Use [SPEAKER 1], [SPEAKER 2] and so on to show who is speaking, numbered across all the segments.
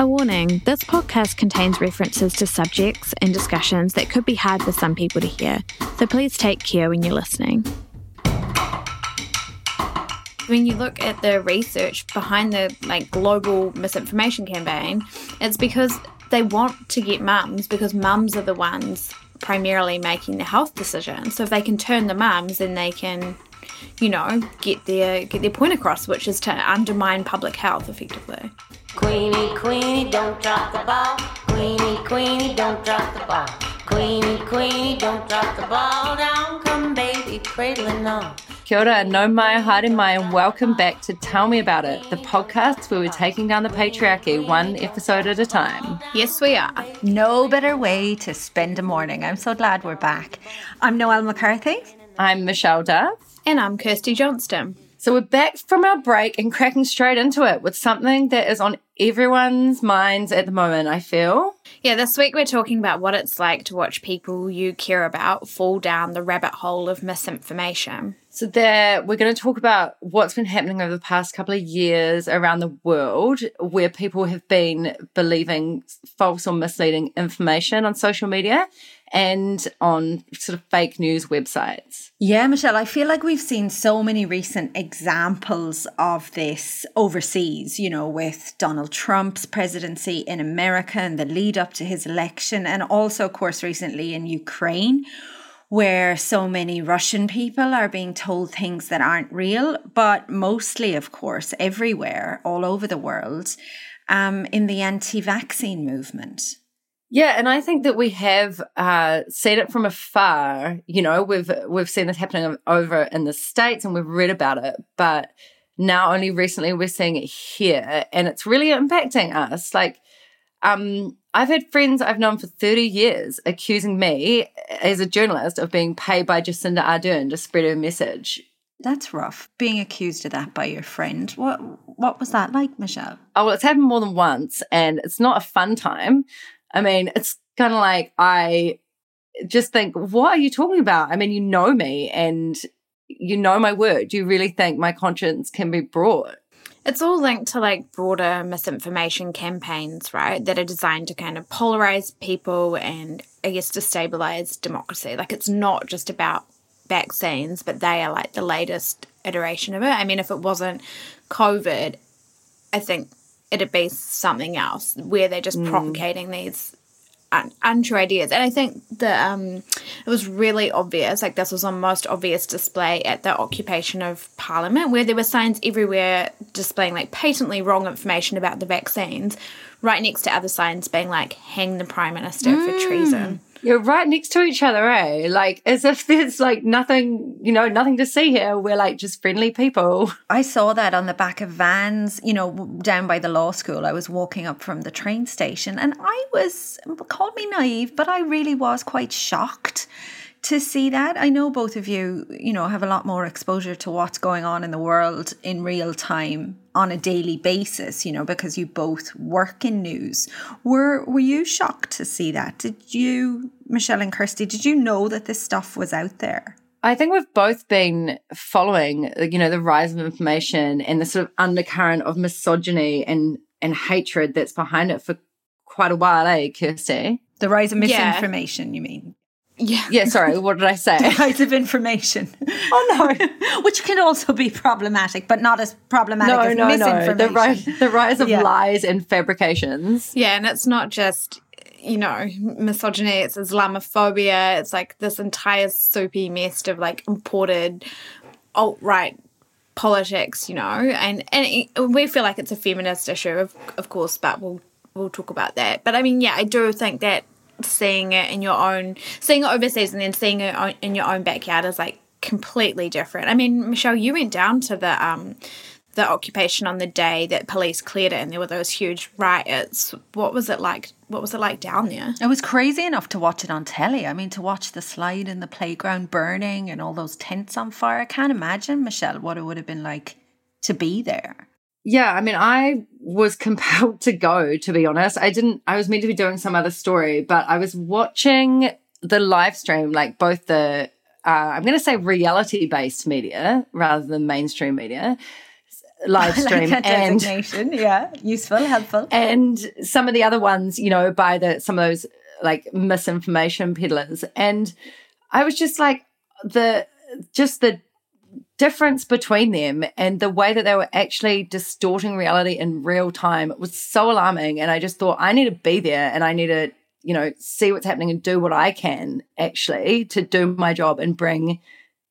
[SPEAKER 1] A warning this podcast contains references to subjects and discussions that could be hard for some people to hear, so please take care when you're listening. When you look at the research behind the like global misinformation campaign, it's because they want to get mums because mums are the ones primarily making the health decisions. So if they can turn the mums, then they can, you know, get their get their point across, which is to undermine public health effectively.
[SPEAKER 2] Queenie, Queenie, don't drop the ball. Queenie, Queenie, don't drop the ball. Queenie, Queenie, don't drop the ball. Down come baby, cradling on.
[SPEAKER 3] Kia ora, nau mai, haere mai, and welcome back to Tell Me About It, the podcast where we're taking down the patriarchy one episode at a time.
[SPEAKER 1] Yes, we are.
[SPEAKER 4] No better way to spend a morning. I'm so glad we're back. I'm Noelle McCarthy.
[SPEAKER 3] I'm Michelle Duff.
[SPEAKER 1] And I'm Kirsty Johnston.
[SPEAKER 3] So we're back from our break and cracking straight into it with something that is on everyone's minds at the moment, I feel.
[SPEAKER 1] Yeah, this week we're talking about what it's like to watch people you care about fall down the rabbit hole of misinformation.
[SPEAKER 3] So there we're going to talk about what's been happening over the past couple of years around the world where people have been believing false or misleading information on social media and on sort of fake news websites.
[SPEAKER 4] Yeah, Michelle, I feel like we've seen so many recent examples of this overseas, you know, with Donald Trump's presidency in America and the lead up to his election, and also, of course, recently in Ukraine. Where so many Russian people are being told things that aren't real, but mostly, of course, everywhere, all over the world, um, in the anti vaccine movement.
[SPEAKER 3] Yeah, and I think that we have uh, seen it from afar. You know, we've we've seen this happening over in the states, and we've read about it. But now, only recently, we're seeing it here, and it's really impacting us. Like, um, I've had friends I've known for thirty years accusing me as a journalist of being paid by Jacinda Ardern to spread her message.
[SPEAKER 4] That's rough. Being accused of that by your friend. What what was that like, Michelle?
[SPEAKER 3] Oh well, it's happened more than once, and it's not a fun time. I mean, it's kind of like I just think, what are you talking about? I mean, you know me and you know my word. Do you really think my conscience can be brought?
[SPEAKER 1] It's all linked to like broader misinformation campaigns, right? That are designed to kind of polarize people and I guess destabilize democracy. Like it's not just about vaccines, but they are like the latest iteration of it. I mean, if it wasn't COVID, I think it'd be something else where they're just mm. propagating these un- untrue ideas. And I think that um, it was really obvious, like this was on most obvious display at the occupation of Parliament, where there were signs everywhere displaying like patently wrong information about the vaccines, right next to other signs being like, hang the Prime Minister mm. for treason.
[SPEAKER 3] You're right next to each other, eh? Like as if there's like nothing, you know, nothing to see here. We're like just friendly people.
[SPEAKER 4] I saw that on the back of vans, you know, down by the law school. I was walking up from the train station and I was, call me naive, but I really was quite shocked to see that. I know both of you, you know, have a lot more exposure to what's going on in the world in real time on a daily basis, you know, because you both work in news. Were were you shocked to see that? Did you, Michelle and Kirsty, did you know that this stuff was out there?
[SPEAKER 3] I think we've both been following, you know, the rise of information and the sort of undercurrent of misogyny and and hatred that's behind it for quite a while, eh, Kirsty?
[SPEAKER 4] The rise of misinformation, yeah. you mean?
[SPEAKER 3] Yeah. Yeah, sorry, what did I say?
[SPEAKER 4] Types of information. Oh no. Which can also be problematic, but not as problematic no, as no, misinformation.
[SPEAKER 3] No. The rise the rise of yeah. lies and fabrications.
[SPEAKER 1] Yeah, and it's not just you know, misogyny, it's Islamophobia, it's like this entire soupy mess of like imported alt right politics, you know, and and we feel like it's a feminist issue, of of course, but we'll we'll talk about that. But I mean, yeah, I do think that seeing it in your own, seeing it overseas and then seeing it in your own backyard is like completely different. I mean, Michelle, you went down to the um the occupation on the day that police cleared it and there were those huge riots. What was it like? What was it like down there?
[SPEAKER 4] It was crazy enough to watch it on telly. I mean, to watch the slide in the playground burning and all those tents on fire. I can't imagine, Michelle, what it would have been like to be there.
[SPEAKER 3] Yeah, I mean, I was compelled to go, to be honest. I didn't, I was meant to be doing some other story, but I was watching the live stream, like both the, uh, I'm going to say reality based media rather than mainstream media. live stream
[SPEAKER 4] like
[SPEAKER 3] and
[SPEAKER 4] yeah, useful, helpful.
[SPEAKER 3] and some of the other ones, you know, by the some of those like misinformation peddlers. And I was just like the just the difference between them and the way that they were actually distorting reality in real time was so alarming. And I just thought I need to be there and I need to, you know, see what's happening and do what I can actually to do my job and bring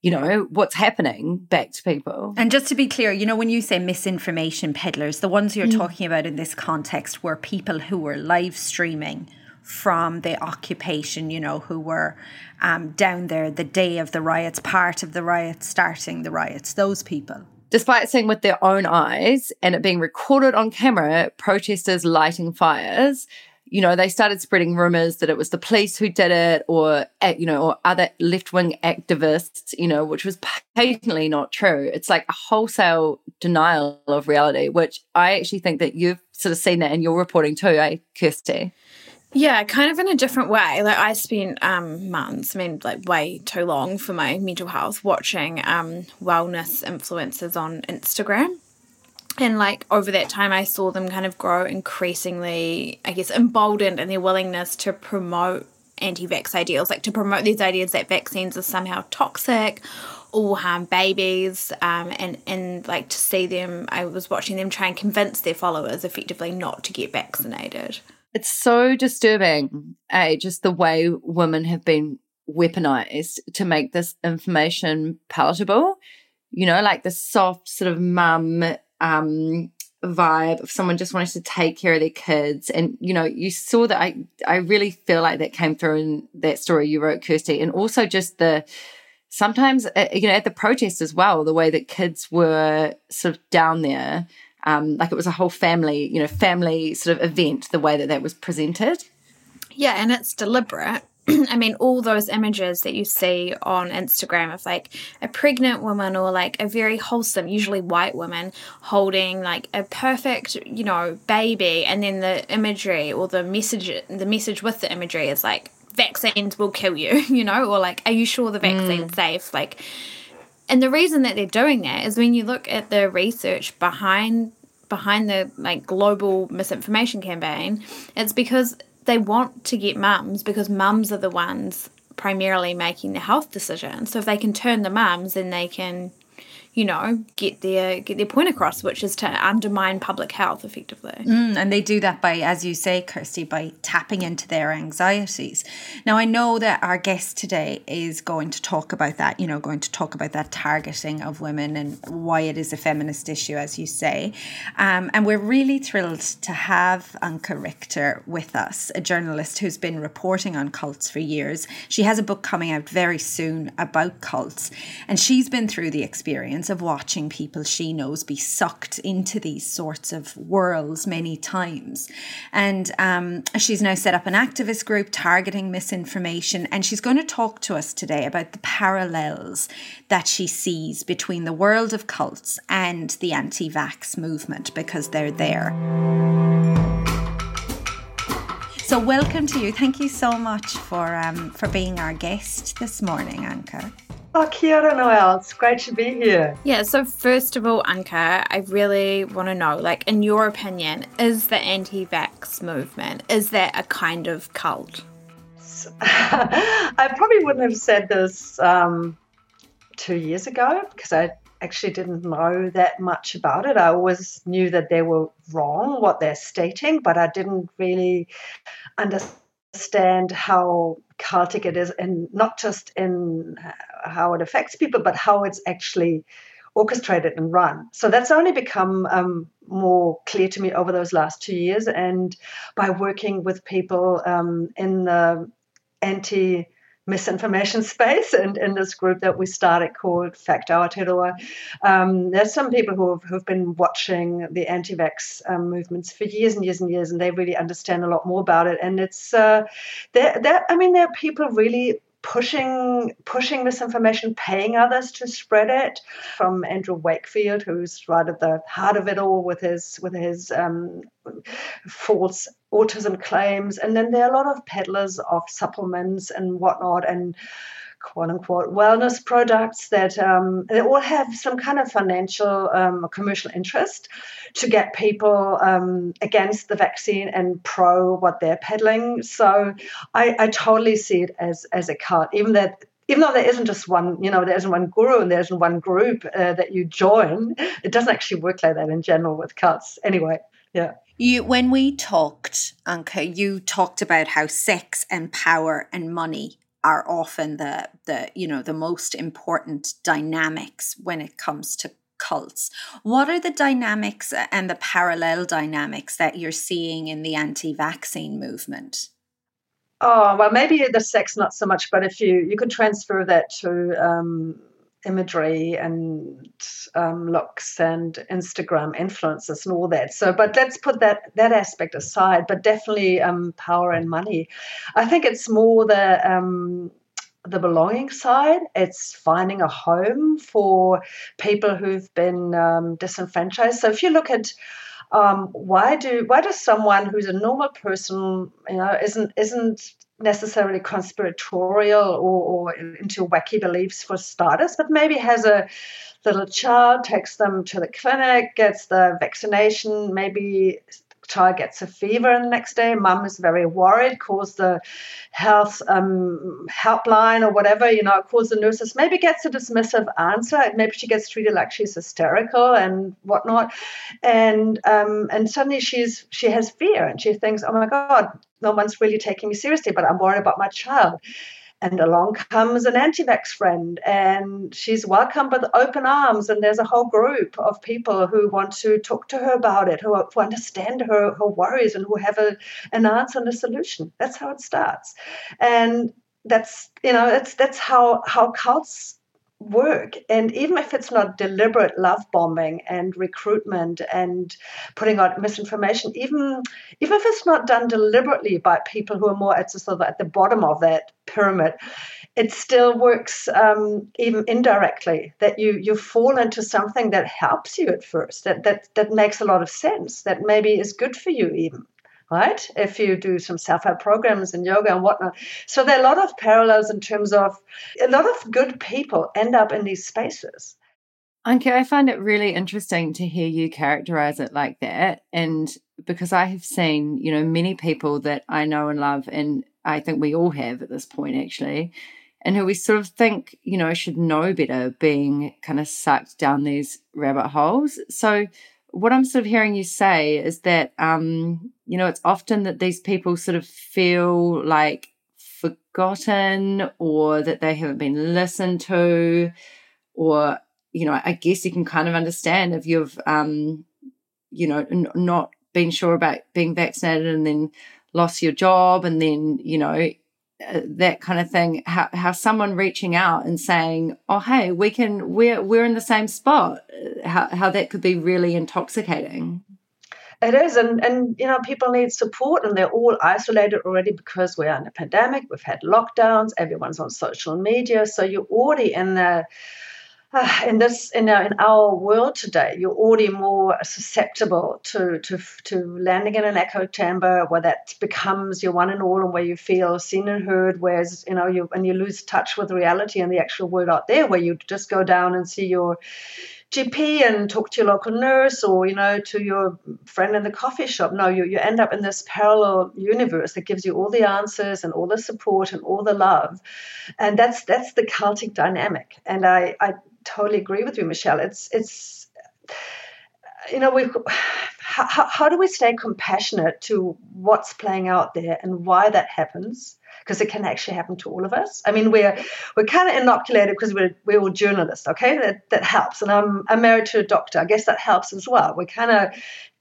[SPEAKER 3] you know, what's happening back to people.
[SPEAKER 4] And just to be clear, you know, when you say misinformation peddlers, the ones you're mm. talking about in this context were people who were live streaming from the occupation, you know, who were um, down there the day of the riots, part of the riots, starting the riots, those people.
[SPEAKER 3] Despite seeing with their own eyes and it being recorded on camera, protesters lighting fires, you know, they started spreading rumors that it was the police who did it or, uh, you know, or other left wing activists, you know, which was patently not true. It's like a wholesale denial of reality, which I actually think that you've sort of seen that in your reporting too, eh, Kirsty?
[SPEAKER 1] Yeah, kind of in a different way. Like I spent um, months, I mean, like way too long for my mental health, watching um, wellness influencers on Instagram. And like over that time, I saw them kind of grow increasingly, I guess, emboldened in their willingness to promote anti vax ideals, like to promote these ideas that vaccines are somehow toxic or harm babies. Um, and, and like to see them, I was watching them try and convince their followers effectively not to get vaccinated.
[SPEAKER 3] It's so disturbing, eh? Just the way women have been weaponized to make this information palatable. You know, like the soft sort of mum um, vibe of someone just wanting to take care of their kids. And, you know, you saw that I, I really feel like that came through in that story you wrote, Kirsty. And also just the, sometimes, uh, you know, at the protest as well, the way that kids were sort of down there. Um, like it was a whole family, you know, family sort of event, the way that that was presented.
[SPEAKER 1] Yeah, and it's deliberate. I mean, all those images that you see on Instagram of like a pregnant woman or like a very wholesome, usually white woman, holding like a perfect, you know, baby, and then the imagery or the message, the message with the imagery is like vaccines will kill you, you know, or like, are you sure the vaccine's safe? Like, and the reason that they're doing that is when you look at the research behind behind the like global misinformation campaign, it's because they want to get mums because mums are the ones primarily making the health decisions. So if they can turn the mums, then they can, you know, get their get their point across, which is to undermine public health effectively.
[SPEAKER 4] Mm, and they do that by, as you say, Kirsty, by tapping into their anxieties. Now, I know that our guest today is going to talk about that, you know, going to talk about that targeting of women and why it is a feminist issue, as you say. Um, and we're really thrilled to have Anke Richter with us, a journalist who's been reporting on cults for years. She has a book coming out very soon about cults, and she's been through the experience of watching people she knows be sucked into these sorts of worlds many times. And um, she's now set up an activist group targeting misinformation, and she's going to talk to us today about the parallels that she sees between the world of cults and the anti vax movement because they're there. So, welcome to you. Thank you so much for um, for being our guest this morning, Anke.
[SPEAKER 5] Oh, kia ora, Noelle. It's great to be here.
[SPEAKER 1] Yeah, so first of all, Anke, I really want to know, like, in your opinion, is the anti vax movement, is that a kind of cult?
[SPEAKER 5] I probably wouldn't have said this um, two years ago because I actually didn't know that much about it. I always knew that they were wrong, what they're stating, but I didn't really understand how cultic it is, and not just in how it affects people, but how it's actually orchestrated and run. So that's only become um, more clear to me over those last two years, and by working with people um, in the anti misinformation space and in this group that we started called Fact Aotearoa. Um, there's some people who have, who've been watching the anti-vax um, movements for years and years and years, and they really understand a lot more about it. And it's uh, I mean, there are people really pushing pushing misinformation, paying others to spread it. From Andrew Wakefield, who's right at the heart of it all with his with his um, false autism claims, and then there are a lot of peddlers of supplements and whatnot, and quote unquote wellness products that um, they all have some kind of financial um, commercial interest to get people um, against the vaccine and pro what they're peddling. So I, I totally see it as as a cult, even that even though there isn't just one, you know, there isn't one guru and there isn't one group uh, that you join, it doesn't actually work like that in general with cults. Anyway, yeah.
[SPEAKER 4] You, when we talked, Anke, you talked about how sex and power and money are often the the you know the most important dynamics when it comes to cults. What are the dynamics and the parallel dynamics that you're seeing in the anti-vaccine movement?
[SPEAKER 5] Oh well, maybe the sex not so much, but if you you could transfer that to um, imagery and um, looks and Instagram influences and all that. So, but let's put that that aspect aside. But definitely um, power and money. I think it's more the um, the belonging side. It's finding a home for people who've been um, disenfranchised. So, if you look at um, why do why does someone who's a normal person, you know, isn't isn't necessarily conspiratorial or, or into wacky beliefs for starters, but maybe has a little child, takes them to the clinic, gets the vaccination, maybe child gets a fever and the next day. Mum is very worried, calls the health um, helpline or whatever, you know, calls the nurses, maybe gets a dismissive answer. Maybe she gets treated like she's hysterical and whatnot. And um, and suddenly she's she has fear and she thinks, oh my God, no one's really taking me seriously, but I'm worried about my child. And along comes an anti vax friend, and she's welcomed with open arms. And there's a whole group of people who want to talk to her about it, who, who understand her, her worries, and who have a, an answer and a solution. That's how it starts. And that's you know that's that's how how cults work. And even if it's not deliberate love bombing and recruitment and putting out misinformation even even if it's not done deliberately by people who are more at the sort of at the bottom of that pyramid it still works um, even indirectly that you you fall into something that helps you at first that that that makes a lot of sense that maybe is good for you even right? If you do some self help programs and yoga and whatnot. So there are a lot of parallels in terms of a lot of good people end up in these spaces.
[SPEAKER 3] Anke, I find it really interesting to hear you characterize it like that. And because I have seen, you know, many people that I know and love, and I think we all have at this point actually, and who we sort of think, you know, should know better being kind of sucked down these rabbit holes. So what I'm sort of hearing you say is that, um, you know, it's often that these people sort of feel like forgotten or that they haven't been listened to, or, you know, I guess you can kind of understand if you've, um, you know, n- not been sure about being vaccinated and then lost your job and then, you know, uh, that kind of thing how, how someone reaching out and saying oh hey we can we're we're in the same spot uh, how, how that could be really intoxicating.
[SPEAKER 5] It is and and you know people need support and they're all isolated already because we're in a pandemic we've had lockdowns everyone's on social media so you're already in the uh, in this in our, in our world today, you're already more susceptible to to to landing in an echo chamber where that becomes your one and all, and where you feel seen and heard. Whereas you know you and you lose touch with reality and the actual world out there, where you just go down and see your GP and talk to your local nurse or you know to your friend in the coffee shop. No, you you end up in this parallel universe that gives you all the answers and all the support and all the love, and that's that's the cultic dynamic. And I I totally agree with you, Michelle. It's it's you know we how, how do we stay compassionate to what's playing out there and why that happens because it can actually happen to all of us. I mean, we're we're kind of inoculated because we're we're all journalists, okay? That that helps. And I'm I'm married to a doctor. I guess that helps as well. We kind of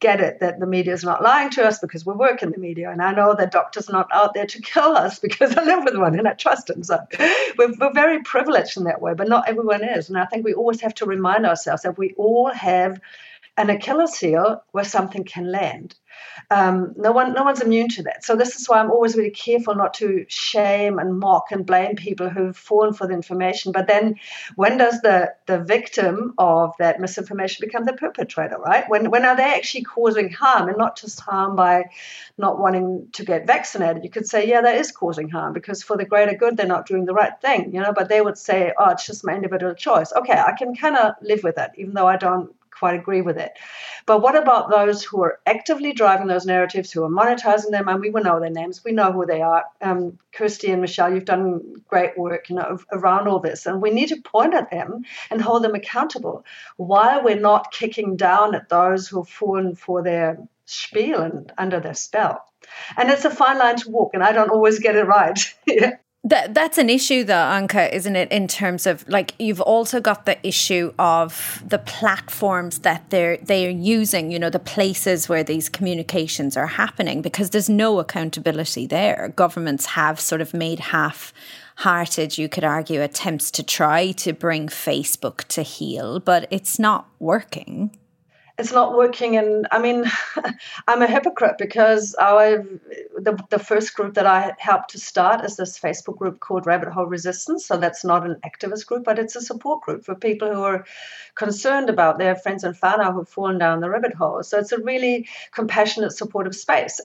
[SPEAKER 5] get it that the media is not lying to us because we work in the media, and I know that doctors not out there to kill us because I live with one and I trust him. So we're, we're very privileged in that way, but not everyone is. And I think we always have to remind ourselves that we all have an Achilles heel where something can land. Um, no one, no one's immune to that. So this is why I'm always really careful not to shame and mock and blame people who've fallen for the information. But then, when does the the victim of that misinformation become the perpetrator? Right? When when are they actually causing harm and not just harm by not wanting to get vaccinated? You could say, yeah, that is causing harm because for the greater good, they're not doing the right thing. You know, but they would say, oh, it's just my individual choice. Okay, I can kind of live with it, even though I don't quite agree with it. But what about those who are actively driving those narratives, who are monetizing them? And we will know their names. We know who they are. Um, Kirsty and Michelle, you've done great work, you know, around all this, and we need to point at them and hold them accountable, while we're not kicking down at those who have fallen for their spiel and under their spell. And it's a fine line to walk, and I don't always get it right.
[SPEAKER 4] That that's an issue though, Anke, isn't it? In terms of like you've also got the issue of the platforms that they're they are using, you know, the places where these communications are happening, because there's no accountability there. Governments have sort of made half hearted, you could argue, attempts to try to bring Facebook to heel, but it's not working
[SPEAKER 5] it's not working and i mean i'm a hypocrite because i the, the first group that i helped to start is this facebook group called rabbit hole resistance so that's not an activist group but it's a support group for people who are concerned about their friends and whānau who've fallen down the rabbit hole so it's a really compassionate supportive space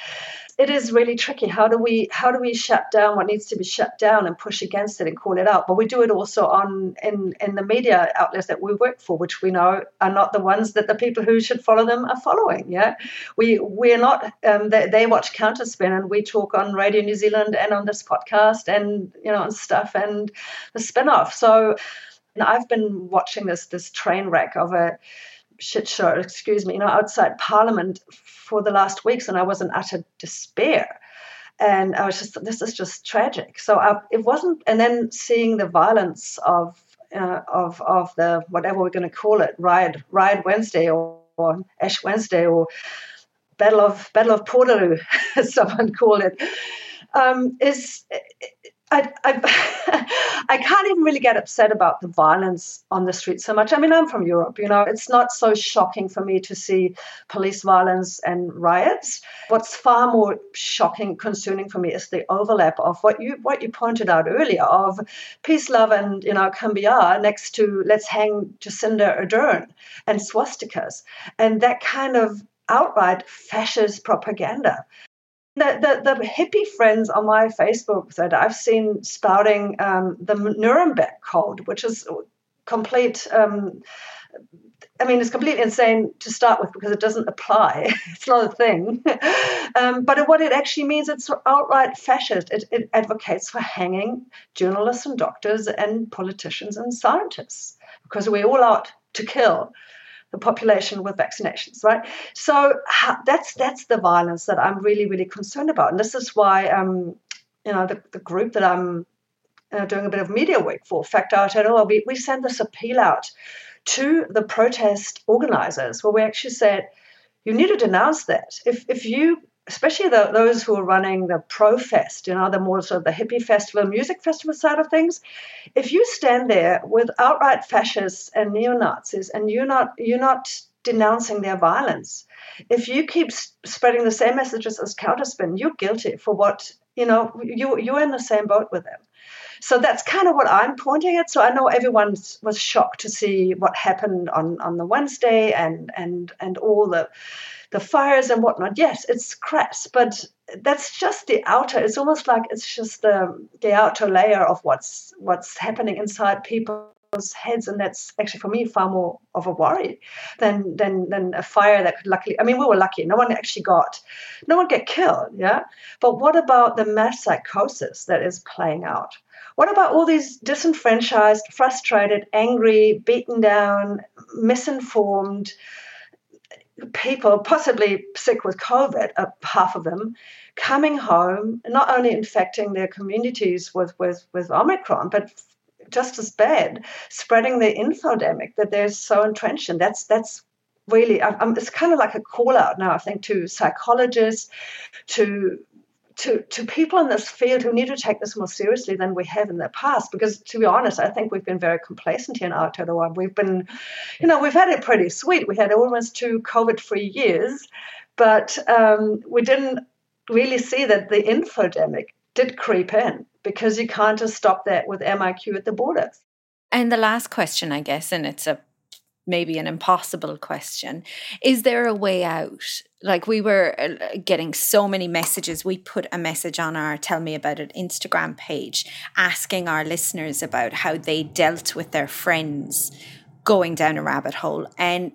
[SPEAKER 5] it is really tricky. How do we how do we shut down what needs to be shut down and push against it and call it out? But we do it also on in in the media outlets that we work for, which we know are not the ones that the people who should follow them are following. Yeah, we we're not. Um, they, they watch Counterspin and we talk on Radio New Zealand and on this podcast and you know and stuff and the spin-off. So. I've been watching this this train wreck of a shit show, excuse me, you know, outside Parliament for the last weeks, and I was in utter despair. And I was just, this is just tragic. So I, it wasn't, and then seeing the violence of uh, of of the whatever we're going to call it, riot riot Wednesday or, or Ash Wednesday or Battle of Battle of Porteroo, as someone called it, um, is I, I, I can't even really get upset about the violence on the street so much. I mean, I'm from Europe, you know, it's not so shocking for me to see police violence and riots. What's far more shocking, concerning for me is the overlap of what you what you pointed out earlier of peace, love, and you know, kumbaya next to let's hang Jacinda Ardern and swastikas, and that kind of outright fascist propaganda the, the, the hippie friends on my Facebook that I've seen spouting um, the Nuremberg Code, which is complete. Um, I mean, it's completely insane to start with because it doesn't apply. it's not a thing. um, but what it actually means, it's outright fascist. It, it advocates for hanging journalists and doctors and politicians and scientists because we're all out to kill the population with vaccinations, right? So that's that's the violence that I'm really really concerned about, and this is why um, you know the, the group that I'm uh, doing a bit of media work for, FACT Aotearoa, we, we sent this appeal out to the protest organizers where we actually said, you need to denounce that. If if you especially the, those who are running the pro fest, you know, the more sort of the hippie festival, music festival side of things, if you stand there with outright fascists and neo Nazis and you're not you're not denouncing their violence, if you keep spreading the same messages as Counterspin, you're guilty for what you know. You you're in the same boat with them. So that's kind of what I'm pointing at. So I know everyone was shocked to see what happened on on the Wednesday and and and all the the fires and whatnot. Yes, it's crass, but that's just the outer. It's almost like it's just the the outer layer of what's what's happening inside people's heads, and that's actually for me far more of a worry than than than a fire that could luckily. I mean, we were lucky; no one actually got, no one get killed. Yeah, but what about the mass psychosis that is playing out? What about all these disenfranchised, frustrated, angry, beaten down, misinformed? People, possibly sick with COVID, uh, half of them, coming home, not only infecting their communities with, with, with Omicron, but just as bad, spreading the infodemic that they're so entrenched in. That's that's really, um, it's kind of like a call out now, I think, to psychologists, to to, to people in this field who need to take this more seriously than we have in the past. Because to be honest, I think we've been very complacent here in Aotearoa. We've been, you know, we've had it pretty sweet. We had almost two COVID free years. But um, we didn't really see that the infodemic did creep in because you can't just stop that with MIQ at the borders.
[SPEAKER 4] And the last question, I guess, and it's a maybe an impossible question. Is there a way out? Like we were uh, getting so many messages. We put a message on our Tell Me About It Instagram page asking our listeners about how they dealt with their friends going down a rabbit hole. And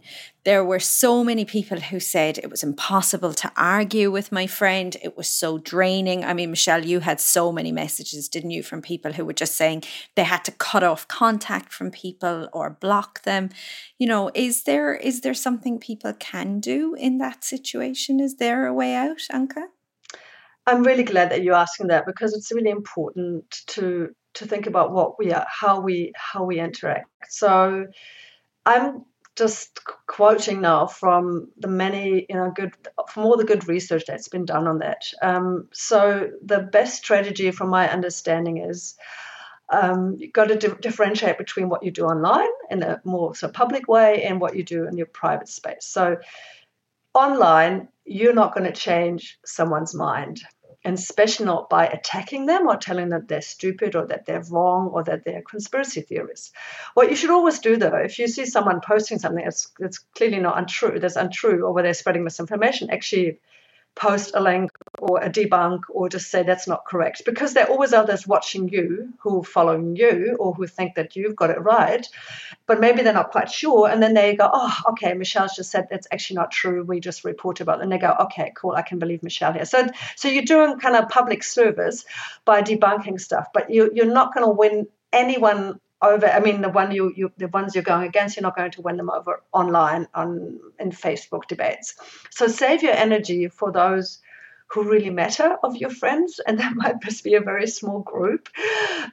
[SPEAKER 4] there were so many people who said it was impossible to argue with my friend. It was so draining. I mean, Michelle, you had so many messages, didn't you, from people who were just saying they had to cut off contact from people or block them. You know, is there is there something people can do in that situation? Is there a way out, Anke?
[SPEAKER 5] I'm really glad that you're asking that because it's really important to to think about what we are, how we how we interact. So I'm just quoting now from the many, you know, good from all the good research that's been done on that. Um, so the best strategy, from my understanding, is um, you've got to di- differentiate between what you do online in a more so public way and what you do in your private space. So online, you're not going to change someone's mind and especially not by attacking them or telling them they're stupid or that they're wrong or that they're conspiracy theorists. What you should always do, though, if you see someone posting something that's, that's clearly not untrue, that's untrue, or where they're spreading misinformation, actually post a link or a debunk or just say that's not correct. Because there are always others watching you who are following you or who think that you've got it right but maybe they're not quite sure. And then they go oh okay michelle's just said that's actually not true. We just report about it. And they go okay cool. I can believe michelle here. So so you're doing kind of public service by debunking stuff but you, you're not going to win anyone over i mean the one you, you the ones you're going against you're not going to win them over online on in facebook debates. So save your energy for those who really matter of your friends and that might just be a very small group.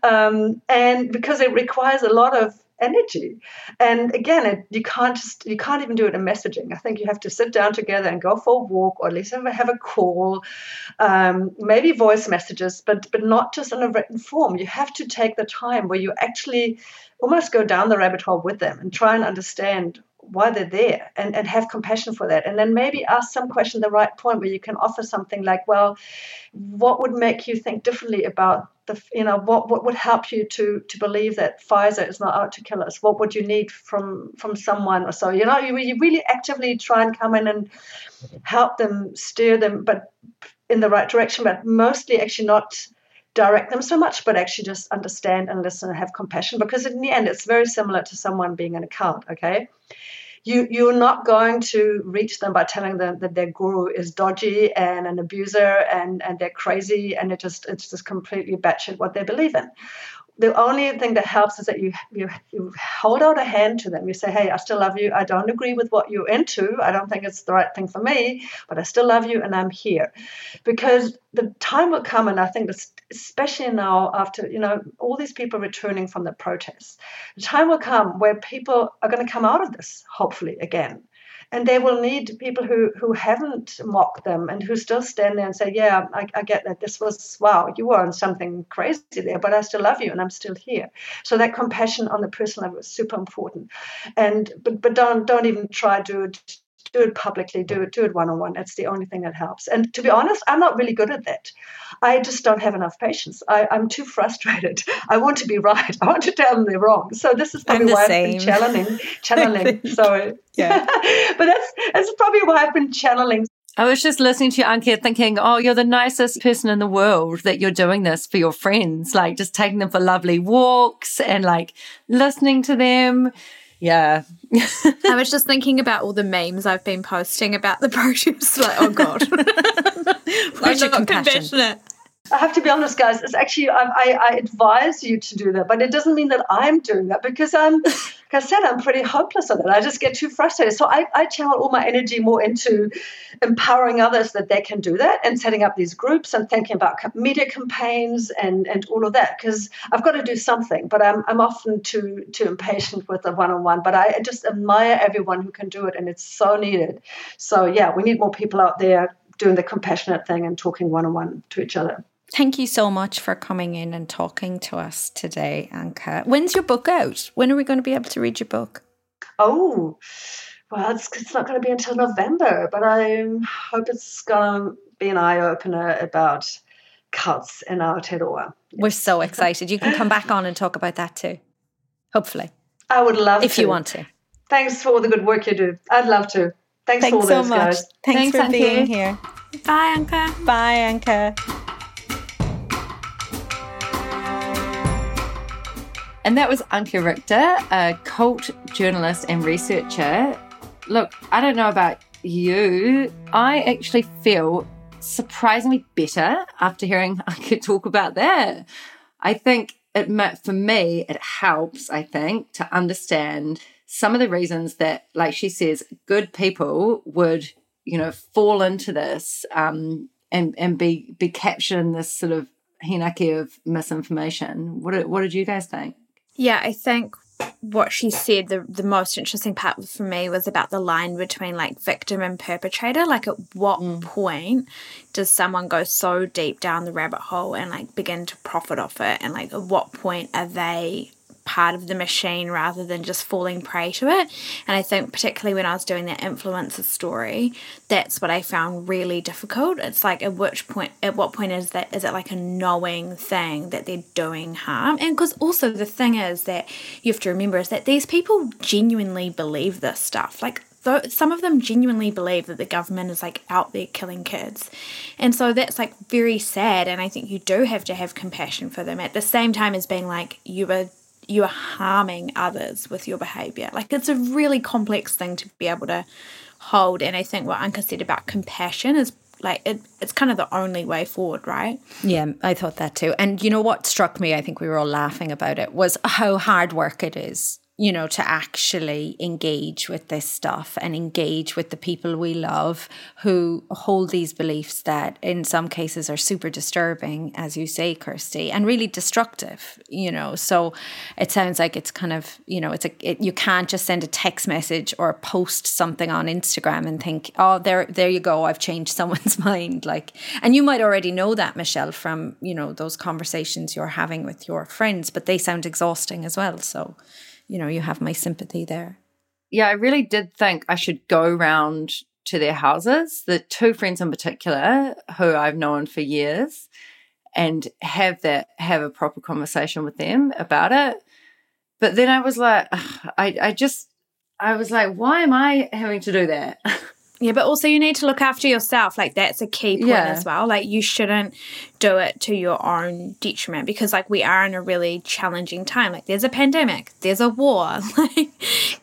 [SPEAKER 5] Um, and because it requires a lot of energy. And again it, you can't just you can't even do it in messaging. I think you have to sit down together and go for a walk or at least have a, have a call um, maybe voice messages but but not just in a written form. You have to take the time where you actually almost go down the rabbit hole with them and try and understand why they're there and, and have compassion for that. And then maybe ask some question at the right point where you can offer something like, well, what would make you think differently about the, you know, what, what would help you to to believe that Pfizer is not out to kill us? What would you need from from someone or so? You know, you, you really actively try and come in and help them, steer them, but in the right direction, but mostly actually not direct them so much, but actually just understand and listen and have compassion because in the end, it's very similar to someone being an account, okay? You, you're not going to reach them by telling them that their guru is dodgy and an abuser and, and they're crazy and it just it's just completely batshit what they believe in the only thing that helps is that you, you you hold out a hand to them. You say, "Hey, I still love you. I don't agree with what you're into. I don't think it's the right thing for me, but I still love you, and I'm here." Because the time will come, and I think this, especially now after you know all these people returning from the protests, the time will come where people are going to come out of this, hopefully again, and they will need people who who haven't mocked them and who still stand there and say, "Yeah, I, I get that. This was wow, you were on something crazy there, but I still love you and I'm still here." So that compassion on the personal level is super important. And but but don't don't even try to do it publicly, do it, do it one on one. It's the only thing that helps. And to be honest, I'm not really good at that. I just don't have enough patience. I, am too frustrated. I want to be right. I want to tell them they're wrong. So this is probably why same. I've been channeling, channeling. so yeah, but that's that's probably why I've been channeling
[SPEAKER 3] I was just listening to you, Anke, thinking, oh, you're the nicest person in the world that you're doing this for your friends, like just taking them for lovely walks and like listening to them. Yeah.
[SPEAKER 1] I was just thinking about all the memes I've been posting about the produce. Like, oh God.
[SPEAKER 4] Where's your compassion?
[SPEAKER 5] I have to be honest, guys. It's actually I, I, I, advise you to do that, but it doesn't mean that I'm doing that because I'm, um, like I said, I'm pretty hopeless on it. I just get too frustrated. So I, I channel all my energy more into empowering others that they can do that and setting up these groups and thinking about media campaigns and and all of that because I've got to do something. But I'm I'm often too too impatient with the one-on-one. But I just admire everyone who can do it, and it's so needed. So yeah, we need more people out there doing the compassionate thing and talking one-on-one to each other.
[SPEAKER 4] Thank you so much for coming in and talking to us today, Anke. When's your book out? When are we going to be able to read your book?
[SPEAKER 5] Oh, well, it's, it's not going to be until November, but I hope it's going to be an eye opener about cuts in Aotearoa.
[SPEAKER 4] We're so excited. You can come back on and talk about that too. Hopefully.
[SPEAKER 5] I would love
[SPEAKER 4] if
[SPEAKER 5] to.
[SPEAKER 4] you want to.
[SPEAKER 5] Thanks for all the good work you do. I'd love to. Thanks,
[SPEAKER 4] Thanks
[SPEAKER 5] for all
[SPEAKER 4] so
[SPEAKER 5] this,
[SPEAKER 4] much.
[SPEAKER 5] guys.
[SPEAKER 4] Thanks,
[SPEAKER 3] Thanks,
[SPEAKER 4] for
[SPEAKER 3] Anke.
[SPEAKER 4] being here.
[SPEAKER 1] Bye, Anke.
[SPEAKER 4] Bye, Anke.
[SPEAKER 3] And that was Anke Richter, a cult journalist and researcher. Look, I don't know about you. I actually feel surprisingly better after hearing Anke talk about that. I think it for me it helps. I think to understand some of the reasons that, like she says, good people would you know fall into this um, and and be be captured in this sort of hinaki of misinformation. What what did you guys think?
[SPEAKER 1] Yeah, I think what she said, the, the most interesting part for me was about the line between like victim and perpetrator. Like, at what mm. point does someone go so deep down the rabbit hole and like begin to profit off it? And like, at what point are they part of the machine rather than just falling prey to it? And I think, particularly when I was doing that influencer story, that's what I found really difficult. It's like, at which point, at what point is that, is it like a knowing thing that they're doing harm? And because also the thing is that you have to remember is that these people genuinely believe this stuff. Like, some of them genuinely believe that the government is like out there killing kids and so that's like very sad and i think you do have to have compassion for them at the same time as being like you are you are harming others with your behavior like it's a really complex thing to be able to hold and i think what anke said about compassion is like it, it's kind of the only way forward right
[SPEAKER 4] Yeah, I thought that too. And you know what struck me, I think we were all laughing about it, was how hard work it is, you know, to actually engage with this stuff and engage with the people we love who hold these beliefs that in some cases are super disturbing, as you say, Kirsty, and really destructive, you know. So it sounds like it's kind of, you know, it's a it, you can't just send a text message or post something on Instagram and think, oh, there there you go, I've changed someone's mind. Like and you might already know that, Michelle, from, you know, those conversations you're having with your friends, but they sound exhausting as well. So, you know, you have my sympathy there.
[SPEAKER 3] yeah, I really did think I should go round to their houses, the two friends in particular who I've known for years, and have that have a proper conversation with them about it. But then I was like, I, I just I was like, why am I having to do that?
[SPEAKER 1] Yeah, but also you need to look after yourself. Like that's a key point
[SPEAKER 3] Yeah.
[SPEAKER 1] as well. Like you shouldn't do it to your own detriment because like we are in a really challenging time. Like there's a pandemic, there's a war. Like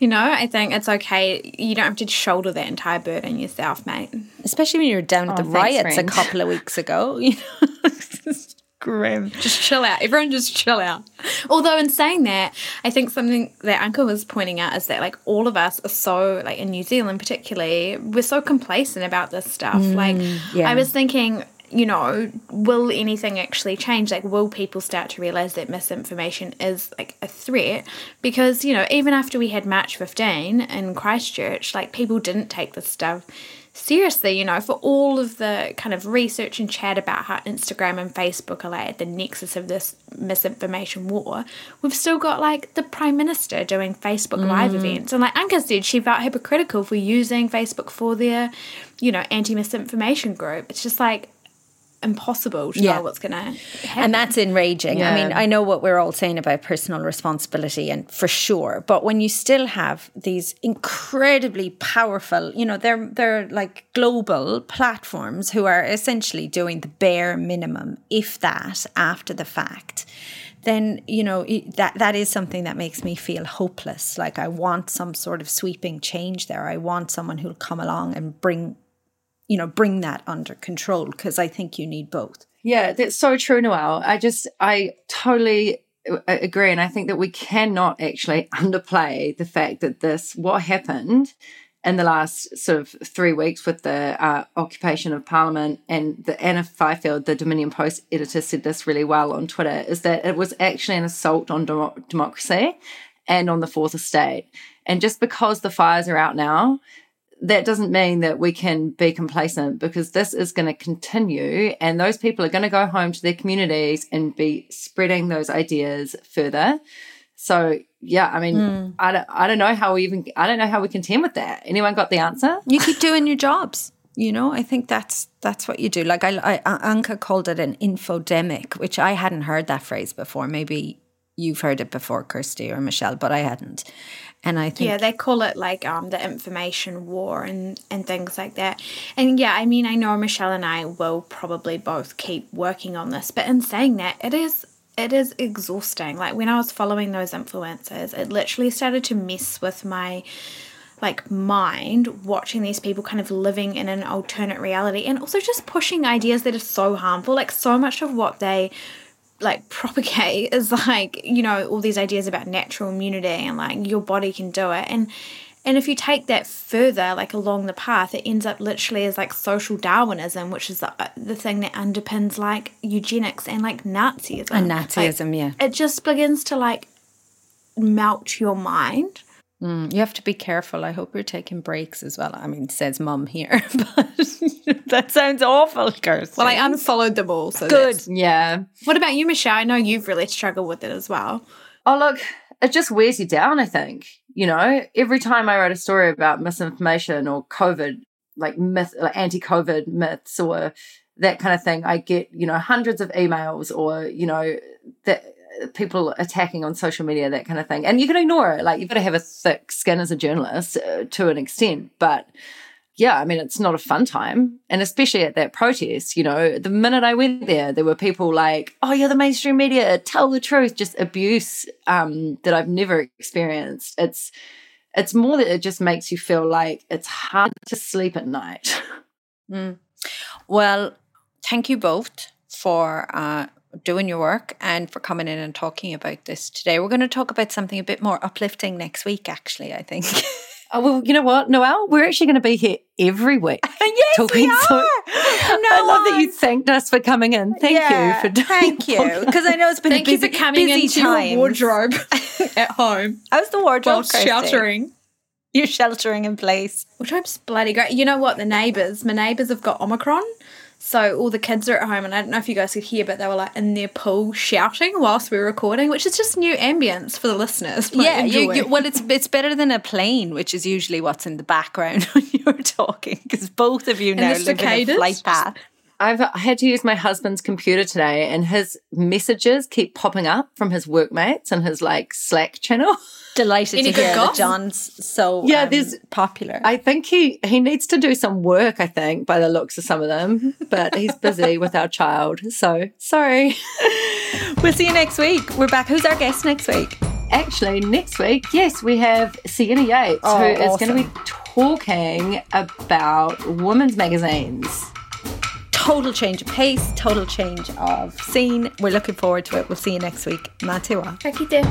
[SPEAKER 1] you know, I think it's okay. You don't have to shoulder that entire burden yourself, mate.
[SPEAKER 4] Especially when you were down at oh, the
[SPEAKER 3] Oh, thanks,
[SPEAKER 4] riots
[SPEAKER 3] friend.
[SPEAKER 4] a couple of weeks ago. You know, it's grim.
[SPEAKER 1] Just chill out. Everyone just chill out. Although in saying that, I think something that Anke was pointing out is that like all of us are so like in New Zealand particularly, we're so complacent about this stuff. Mm, like
[SPEAKER 4] yeah.
[SPEAKER 1] I was thinking you know, will anything actually change? Like, will people start to realize that misinformation is like a threat? Because, you know, even after we had March 15 in Christchurch, like, people didn't take this stuff seriously, you know, for all of the kind of research and chat about how Instagram and Facebook are like at the nexus of this misinformation war, we've still got like the Prime Minister doing Facebook Live mm. events. And like Anke said, she felt hypocritical for using Facebook for their, you know, anti misinformation group. It's just like impossible to
[SPEAKER 4] Yeah.
[SPEAKER 1] know what's going to happen.
[SPEAKER 4] And that's enraging. I mean, I know what we're all saying about personal responsibility and for sure, but when you still have these incredibly powerful, you know, they're they're like global platforms who are essentially doing the bare minimum, if that, after the fact. Then you know that that is something that makes me feel hopeless. Like I want some sort of sweeping change there. I want someone who'll come along and bring, you know, bring that under control because I think you need both.
[SPEAKER 3] Yeah, that's so true, Noelle. I just, I totally uh, agree. And I think that we cannot actually underplay the fact that this, what happened in the last sort of three weeks with the uh, occupation of Parliament and the Anna Fifield, the Dominion Post editor, said this really well on Twitter, is that it was actually an assault on demo- democracy and on the fourth estate. And just because the fires are out now, that doesn't mean that we can be complacent because this is going to continue and those people are going to go home to their communities and be spreading those ideas further. So, yeah, I mean, hmm. I don't, I don't know how we even, I don't know how we contend with that. Anyone got the answer?
[SPEAKER 4] you keep doing your jobs you know i think that's that's what you do like i, I uh, anke called it an infodemic which i hadn't heard that phrase before maybe you've heard it before kirsty or michelle but i hadn't and i think
[SPEAKER 1] Yeah, they call it like um the information war and and things like that. And yeah, I mean, I know Michelle and I will probably both keep working on this, but in saying that, it is it is exhausting. Like when I was following those influencers, it literally started to mess with my like mind watching these people kind of living in an alternate reality and also just pushing ideas that are so harmful like so much of what they like propagate is like you know all these ideas about natural immunity and like your body can do it. And and if you take that further like along the path it ends up literally as like social darwinism which is the, uh, the thing that underpins like eugenics and like nazism.
[SPEAKER 4] And
[SPEAKER 1] Like,
[SPEAKER 4] nazism yeah.
[SPEAKER 1] it just begins to like melt your mind Mm,
[SPEAKER 4] you have to be careful. I hope you're taking breaks as well. I mean says mum here but that sounds awful kirsty.
[SPEAKER 1] Well i unfollowed them all so
[SPEAKER 4] good.
[SPEAKER 1] that's-
[SPEAKER 3] Yeah.
[SPEAKER 1] what about you michelle? I know you've really struggled with it as well.
[SPEAKER 3] Oh, look, it just wears you down, I think. You know, every time I write a story about misinformation or COVID, like myth, like anti COVID myths or that kind of thing, I get, you know, hundreds of emails or, you know, that people attacking on social media, that kind of thing. And you can ignore it. Like, you've got to have a thick skin as a journalist uh, to an extent. But yeah, I mean, it's not a fun time. And especially at that protest, you know, the minute I went there, there were people like, oh, you're the mainstream media, tell the truth, just abuse um, that I've never experienced. It's, it's more that it just makes you feel like it's hard to sleep at night.
[SPEAKER 4] Well, thank you both for uh, doing your work and for coming in and talking about this today. We're going to talk about something a bit more uplifting next week, actually, I think.
[SPEAKER 3] Oh, well, you know what, Noelle? We're actually going to be here every week.
[SPEAKER 4] yes,
[SPEAKER 3] talking
[SPEAKER 4] we
[SPEAKER 3] so-
[SPEAKER 4] are.
[SPEAKER 3] I love that you thanked us for coming in. Thank you for doing
[SPEAKER 4] Thank you. Because I know it's been
[SPEAKER 1] thank
[SPEAKER 4] a busy,
[SPEAKER 1] you for coming
[SPEAKER 4] busy
[SPEAKER 1] into
[SPEAKER 4] times.
[SPEAKER 1] your wardrobe at home
[SPEAKER 4] How's the wardrobe,
[SPEAKER 1] while
[SPEAKER 4] Kirsty?
[SPEAKER 1] sheltering
[SPEAKER 4] You're sheltering in place.
[SPEAKER 1] Wardrobe's bloody great. You know what? The neighbours, my neighbours have got Omicron. So all the kids are at home, and I don't know if you guys could hear, but they were like in their pool shouting whilst we were recording, which is just new ambience for the listeners.
[SPEAKER 4] Yeah, you, you, well, it's it's better than a plane, which is usually what's in the background when you're talking, because both of you now live in a flight path.
[SPEAKER 3] I've had to use my husband's computer today, and his messages keep popping up from his workmates and his like Slack channel.
[SPEAKER 4] Delighted
[SPEAKER 1] Any
[SPEAKER 4] to hear that? John's so
[SPEAKER 3] Yeah,
[SPEAKER 4] um,
[SPEAKER 3] there's-
[SPEAKER 4] popular.
[SPEAKER 3] I think he he needs to do some work. I think by the looks of some of them, but he's busy with our child. So sorry.
[SPEAKER 4] we'll see you next week. We're back. Who's our guest next week?
[SPEAKER 3] Actually, next week, yes, we have Sienna Yates,
[SPEAKER 4] Oh,
[SPEAKER 3] who is
[SPEAKER 4] awesome.
[SPEAKER 3] going to be talking about women's magazines.
[SPEAKER 4] Total change of pace, total change of scene. We're looking forward to it. We'll see you next week. Matua.
[SPEAKER 1] Taki te.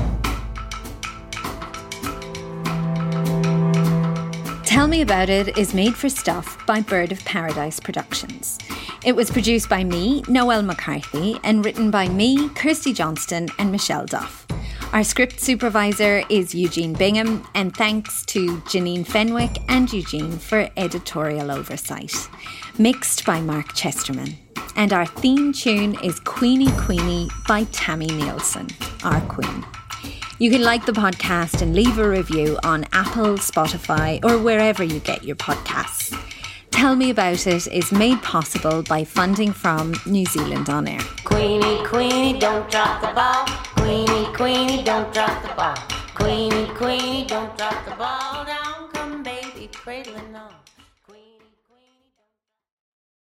[SPEAKER 4] Tell Me About It is made for stuff by Bird of Paradise Productions. It was produced by me, Noelle McCarthy, and written by me, Kirsty Johnston, and Michelle Duff. Our script supervisor is Eugene Bingham, and thanks to Janine Fenwick and Eugene for editorial oversight. Mixed by Mark Chesterman. And our theme tune is Queenie Queenie by Tami Neilson, our queen. You can like the podcast and leave a review on Apple, Spotify, or wherever you get your podcasts. Tell Me About It is made possible by funding from New Zealand On Air.
[SPEAKER 2] Queenie, Queenie, don't drop the ball. Queenie, Queenie, don't drop the ball. Queenie, Queenie, don't drop the ball. Down come baby, cradling